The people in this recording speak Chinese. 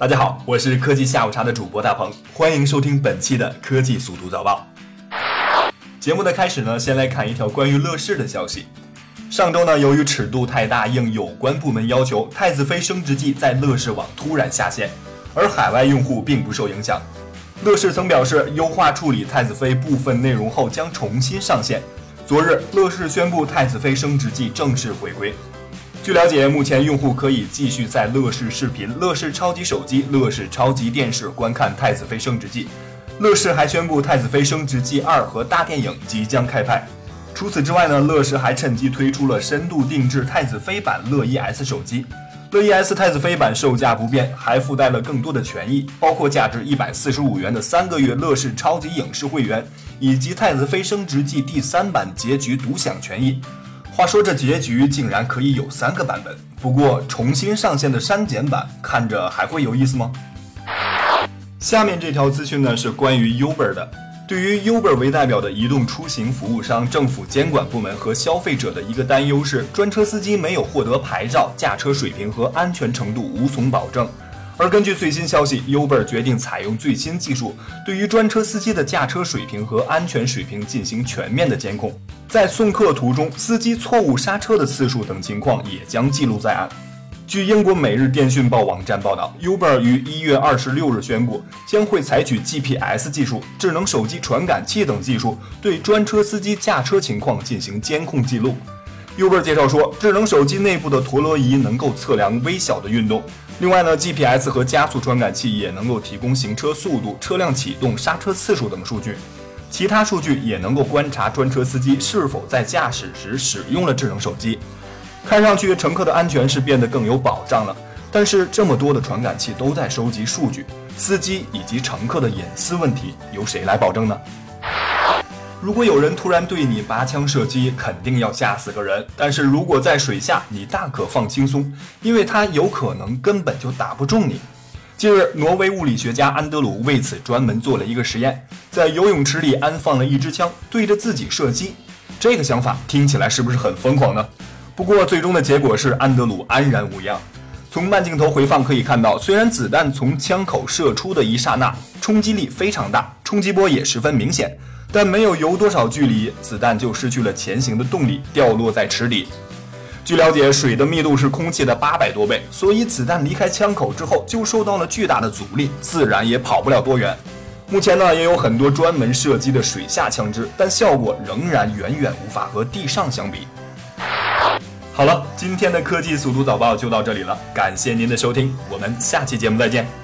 大家好，我是科技下午茶的主播大鹏，欢迎收听本期的科技速读早报。节目的开始呢，先来看一条关于乐视的消息。上周呢，由于尺度太大，应有关部门要求，太子妃升职记在乐视网突然下线，而海外用户并不受影响。乐视曾表示，优化处理太子妃部分内容后将重新上线。昨日，乐视宣布太子妃升职记正式回归。据了解，目前用户可以继续在乐视视频、乐视超级手机、乐视超级电视观看太子妃升职记。乐视还宣布，太子妃升职记二和大电影即将开拍。除此之外呢，乐视还趁机推出了深度定制太子妃版乐一 S 手机。乐一 S 太子妃版售价不变，还附带了更多的权益，包括价值一百四十五元的三个月乐视超级影视会员，以及太子妃升职记第三版结局独享权益。话说这结局竟然可以有三个版本，不过重新上线的删减版看着还会有意思吗？下面这条资讯呢是关于 Uber 的。对于 Uber 为代表的移动出行服务商，政府监管部门和消费者的一个担忧是，专车司机没有获得牌照，驾车水平和安全程度无从保证。而根据最新消息，Uber 决定采用最新技术，对于专车司机的驾车水平和安全水平进行全面的监控。在送客途中，司机错误刹车的次数等情况也将记录在案。据英国《每日电讯报》网站报道，Uber 于一月二十六日宣布，将会采取 GPS 技术、智能手机传感器等技术，对专车司机驾车情况进行监控记录。Uber 介绍说，智能手机内部的陀螺仪能够测量微小的运动。另外呢，GPS 和加速传感器也能够提供行车速度、车辆启动、刹车次数等数据，其他数据也能够观察专车司机是否在驾驶时使用了智能手机。看上去乘客的安全是变得更有保障了，但是这么多的传感器都在收集数据，司机以及乘客的隐私问题由谁来保证呢？如果有人突然对你拔枪射击，肯定要吓死个人。但是如果在水下，你大可放轻松，因为他有可能根本就打不中你。近日，挪威物理学家安德鲁为此专门做了一个实验，在游泳池里安放了一支枪，对着自己射击。这个想法听起来是不是很疯狂呢？不过最终的结果是安德鲁安然无恙。从慢镜头回放可以看到，虽然子弹从枪口射出的一刹那，冲击力非常大，冲击波也十分明显。但没有游多少距离，子弹就失去了前行的动力，掉落在池底。据了解，水的密度是空气的八百多倍，所以子弹离开枪口之后就受到了巨大的阻力，自然也跑不了多远。目前呢，也有很多专门射击的水下枪支，但效果仍然远远无法和地上相比。好了，今天的科技速读早报就到这里了，感谢您的收听，我们下期节目再见。